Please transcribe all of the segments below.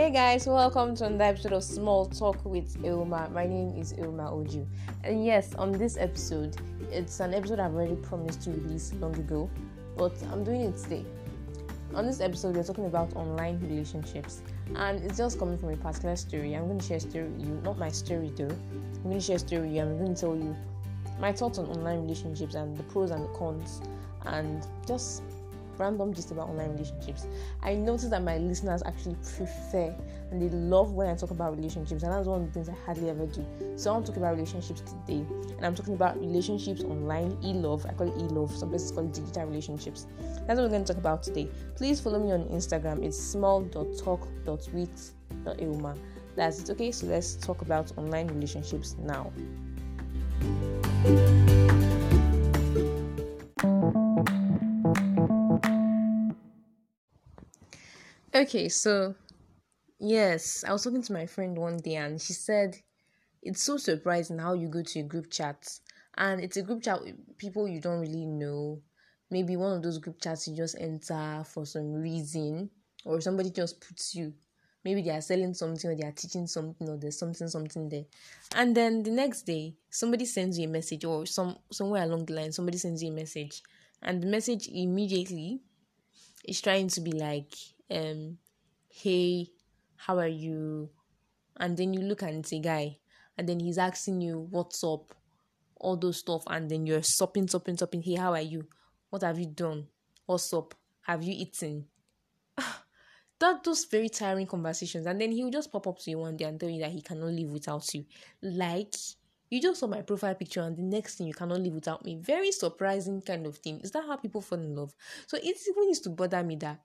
Hey guys, welcome to another episode of Small Talk with Ewoma. My name is Ewoma Ojuh. And yes, on this episode, it's an episode I've already promised to release long ago, but I'm doing it today. On this episode, we're talking about online relationships, and it's just coming from a particular story. I'm going to share a story with you, not my story though. I'm going to share a story with you. I'm going to tell you my thoughts on online relationships and the pros and the cons, and just random gist about online relationships. I noticed that my listeners actually prefer and they love when I talk about relationships, and that's one of the things I hardly ever do. So I'm talking about relationships today, and I'm talking about relationships online, e-love. I call it e-love. Some places call it digital relationships. That's what we're going to talk about today. Please follow me on Instagram. It's small.talk.with.ewoma. That's it. Okay, so let's talk about online relationships now. Okay, so yes, I was talking to my friend one day and she said it's so surprising how you go to a group chat and it's a group chat with people you don't really know. Maybe one of those group chats you just enter for some reason or somebody just puts you. Maybe they are selling something or they are teaching something or there's something something there. And then the next day somebody sends you a message or some somewhere along the line somebody sends you a message and the message immediately is trying to be like um hey how are you? And then you look and it's a guy and then he's asking you what's up? All those stuff and then you're stopping stopping stopping hey how are you? What have you done? What's up? Have you eaten? That those very tiring conversations and then he'll just pop up to you one day and tell you that he cannot live without you. Like you just saw my profile picture and the next thing you cannot live without me. Very surprising kind of thing. Is that how people fall in love? So it even used to bother me that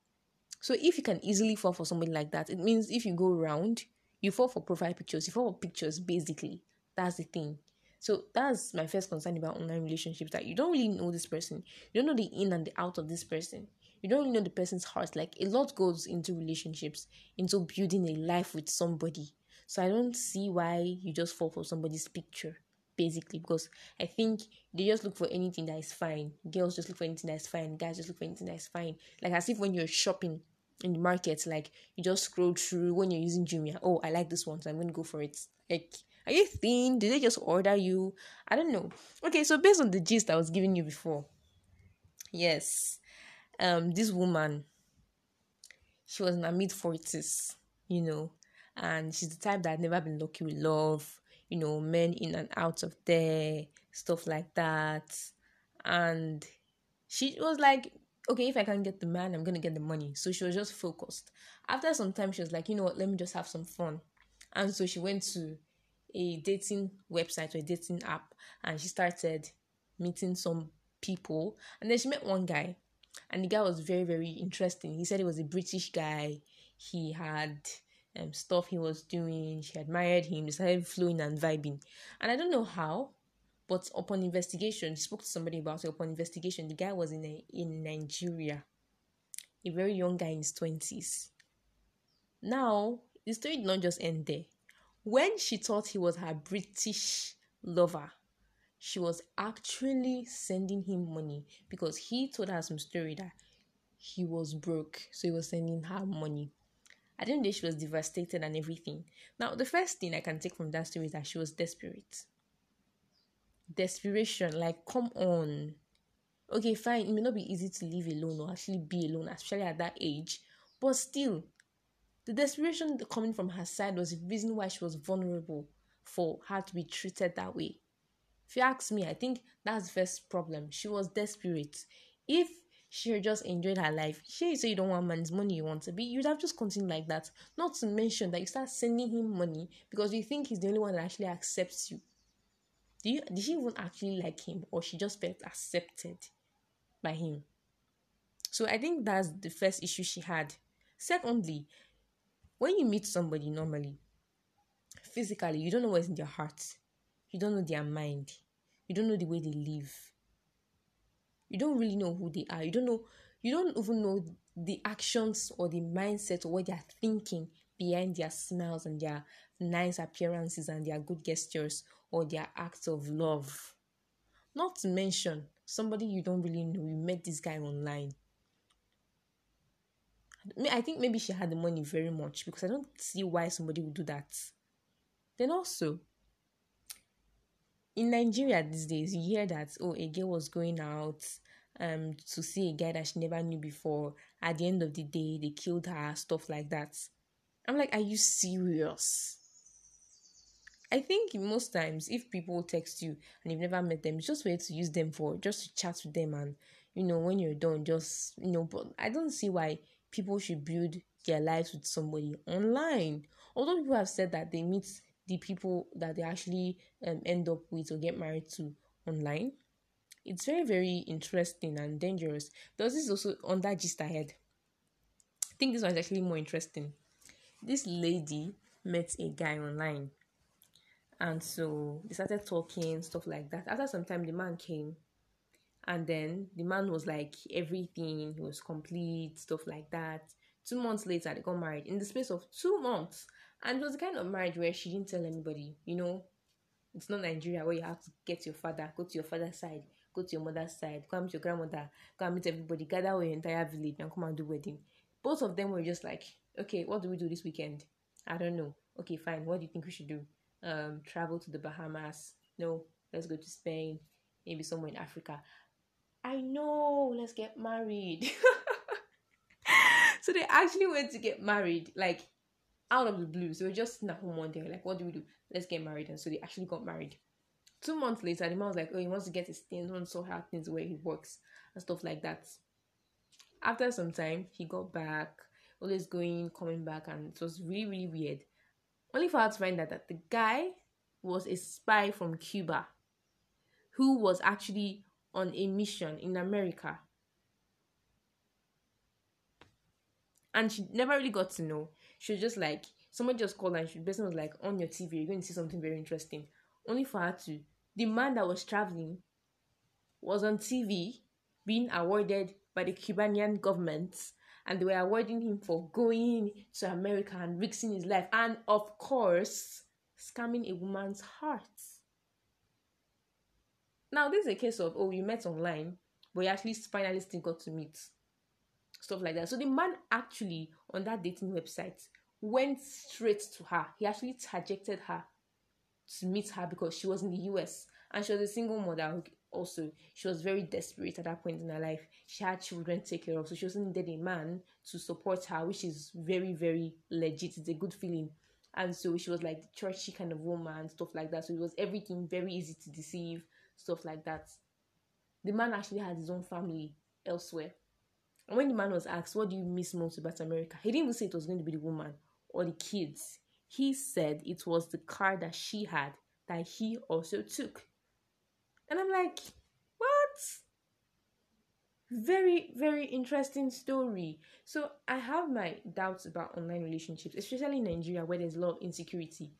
so if you can easily fall for somebody like that, it means if you go around, you fall for profile pictures, you fall for pictures basically. That's the thing. So that's my first concern about online relationships that you don't really know this person. You don't know the in and the out of this person. You don't really know the person's heart. Like a lot goes into relationships, into building a life with somebody. So I don't see why you just fall for somebody's picture basically because I think they just look for anything that is fine. Girls just look for anything that's fine. Guys just look for anything that's fine. Like as if when you're shopping in the market, like you just scroll through when you're using Jumia. Oh, I like this one, so I'm gonna go for it. Like, are you thin? Did they just order you? I don't know. Okay, so based on the gist I was giving you before, yes, um, this woman, she was in her mid forties, you know, and she's the type that had never been lucky with love you know, men in and out of there, stuff like that. And she was like, okay, if I can get the man, I'm gonna get the money. So she was just focused. After some time, she was like, you know what, let me just have some fun. And so she went to a dating website or a dating app and she started meeting some people. And then she met one guy, and the guy was very, very interesting. He said he was a British guy. He had um, stuff he was doing. She admired him, started flowing and vibing. And I don't know how, but upon investigation, spoke to somebody about it. Upon investigation, the guy was in a, in Nigeria, a very young guy in his twenties. Now, the story did not just end there. When she thought he was her British lover, she was actually sending him money because he told her some story that he was broke, so he was sending her money. I didn't know she was devastated and everything. Now, the first thing I can take from that story is that she was desperate. Desperation, like, come on. Okay, fine, it may not be easy to live alone or actually be alone, especially at that age, but still, the desperation coming from her side was the reason why she was vulnerable for her to be treated that way. If you ask me, I think that's the first problem. She was desperate. If she just enjoyed her life. She say you don't want man's money, you want to be, you'd have just continued like that. Not to mention that you start sending him money because you think he's the only one that actually accepts you. Do you did she even actually like him or she just felt accepted by him? So I think that's the first issue she had. Secondly, when you meet somebody normally, physically, you don't know what's in their heart. You don't know their mind. You don't know the way they live you don't really know who they are you don't know you don't even know the actions or the mindset or what they're thinking behind their smiles and their nice appearances and their good gestures or their acts of love not to mention somebody you don't really know you met this guy online I think maybe she had the money very much because I don't see why somebody would do that. Then also, in Nigeria these days, you hear that oh, a girl was going out um to see a guy that she never knew before. At the end of the day, they killed her, stuff like that. I'm like, are you serious? I think most times if people text you and you've never met them, it's just way to use them for just to chat with them and you know when you're done, just you know. But I don't see why people should build their lives with somebody online. Although people have said that they meet the people that they actually um, end up with or get married to online, it's very very interesting and dangerous. Because this is also on that gist ahead. I think this one is actually more interesting. This lady met a guy online and so they started talking stuff like that. After some time the man came and then the man was like everything he was complete stuff like that. Two months later they got married. In the space of two months and it was the kind of marriage where she didn't tell anybody you know? It's not nigeria where you have to get your father go to your father's side go to your mother's side come to your grandmother and meet everybody gather your entire village and come and do wedding. Both of them were just like okay what do we do this weekend i don't know okay fine what do you think we should do um, travel to the Bahamas. No, let's go to Spain, maybe somewhere in Africa. I know, let's get married. so they actually went to get married, like out of the blue. So we just in at home one day, like, what do we do? Let's get married. And so they actually got married. Two months later, the man was like, oh, he wants to get his things on so how things where he works and stuff like that. After some time, he got back, always going, coming back, and it was really, really weird. Only for her to find out that the guy was a spy from Cuba who was actually on a mission in America. And she never really got to know. She was just like, someone just called and she person was like, on your TV, you're going to see something very interesting. Only for her to. The man that was traveling was on TV being awarded by the Cubanian government and they were awarding him for going to America and risking his life, and of course, scamming a woman's heart. Now, this is a case of oh, you met online, but you actually finally still got to meet. Stuff like that. So the man actually on that dating website went straight to her. He actually trajected her to meet her because she was in the US and she was a single mother also she was very desperate at that point in her life. She had children to take care of so she also needed a man to support her which is very very legit. It's a good feeling. And so she was like the churchy kind of woman stuff like that. So it was everything very easy to deceive stuff like that. The man actually had his own family elsewhere. And when the man was asked what do you miss most about america? he didn't even say it was going to be the woman or the kids. He said it was the car that she had that he also took and I'm like, what? Very, very interesting story. So I have my doubts about online relationships, especially in Nigeria where there's a lot of insecurity.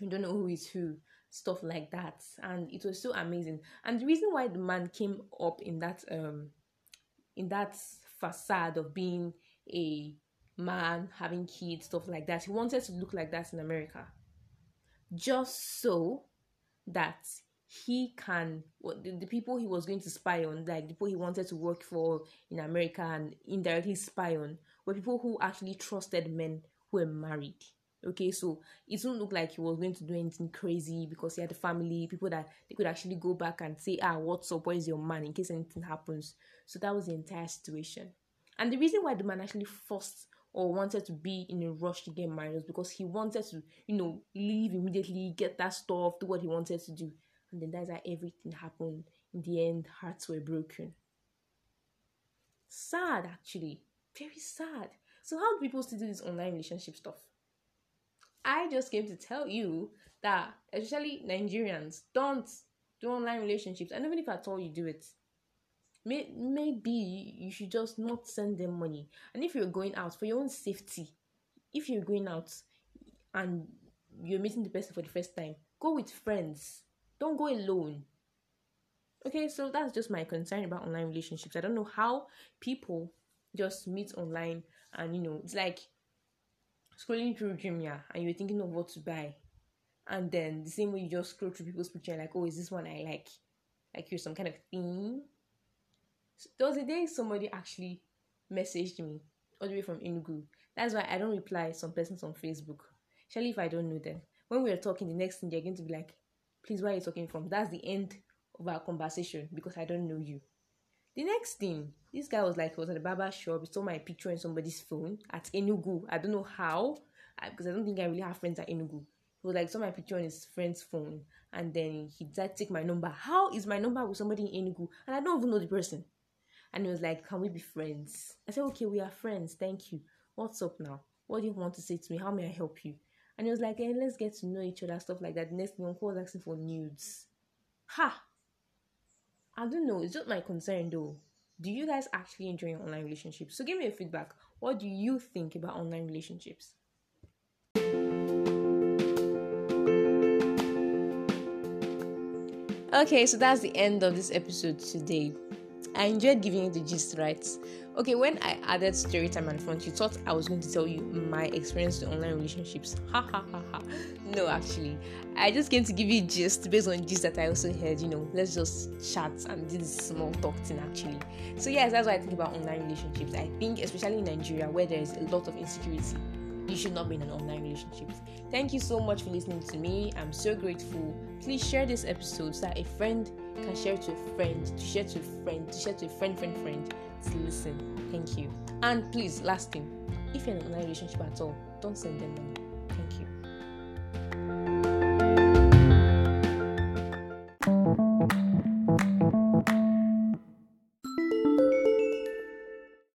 You don't know who is who, stuff like that. And it was so amazing. And the reason why the man came up in that um in that facade of being a man, having kids, stuff like that, he wanted to look like that in America. Just so that he can the, the people he was going to spy on like the people he wanted to work for in america and indirectly spy on were people who actually trusted men who were married. Okay so it didn't look like he was going to do anything crazy because he had a family people that they could actually go back and say ah what's up? Where's your man? in case anything happens. So that was the entire situation. And the reason why the man actually forced or wanted to be in a rush to get married was because he wanted to you know leave immediately get that stuff do what he wanted to do and then that's how everything happened. In the end, hearts were broken. Sad, actually. Very sad. So, how do people still do this online relationship stuff? I just came to tell you that, especially Nigerians, don't do online relationships. And even if at all you do it, may, maybe you should just not send them money. And if you're going out for your own safety, if you're going out and you're meeting the person for the first time, go with friends don't go alone. Okay, so that's just my concern about online relationships. I don't know how people just meet online and you know, it's like scrolling through Jumia and you're thinking of what to buy. And then the same way you just scroll through people's picture like, oh, is this one I like? Like you're some kind of thing. So there was a day somebody actually messaged me all the way from Enugu. That's why I don't reply some persons on Facebook, Surely if I don't know them. When we are talking, the next thing they're going to be like, please, where are you talking from? That's the end of our conversation because I don't know you. The next thing, this guy was like, he was at the barber shop, he saw my picture in somebody's phone at Enugu. I don't know how, because I don't think I really have friends at Enugu. He was like, saw my picture on his friend's phone, and then he decided to take my number. How is my number with somebody in Enugu? And I don't even know the person. And he was like, Can we be friends? I said, Okay, we are friends. Thank you. What's up now? What do you want to say to me? How may I help you? And he was like, Hey, let's get to know each other, stuff like that. The next thing, Uncle was asking for nudes. Ha! I don't know. It's just my concern though. Do you guys actually enjoy online relationships? So give me a feedback. What do you think about online relationships? Okay, so that's the end of this episode today. I enjoyed giving you the gist, right? Okay, when I added story time and fun, you thought I was going to tell you my experience with online relationships. Ha ha ha ha. No, actually, I just came to give you gist based on gist that I also heard. You know, let's just chat and do this small talk thing actually. So yes, that's what I think about online relationships. I think, especially in Nigeria, where there is a lot of insecurity, you should not be in an online relationship. Thank you so much for listening to me. I'm so grateful. Please share this episode so that a friend can share it to a friend, to share to a friend, to share to a friend, friend, friend to listen. Thank you. And please, last thing, if you're in a relationship at all, don't send them money.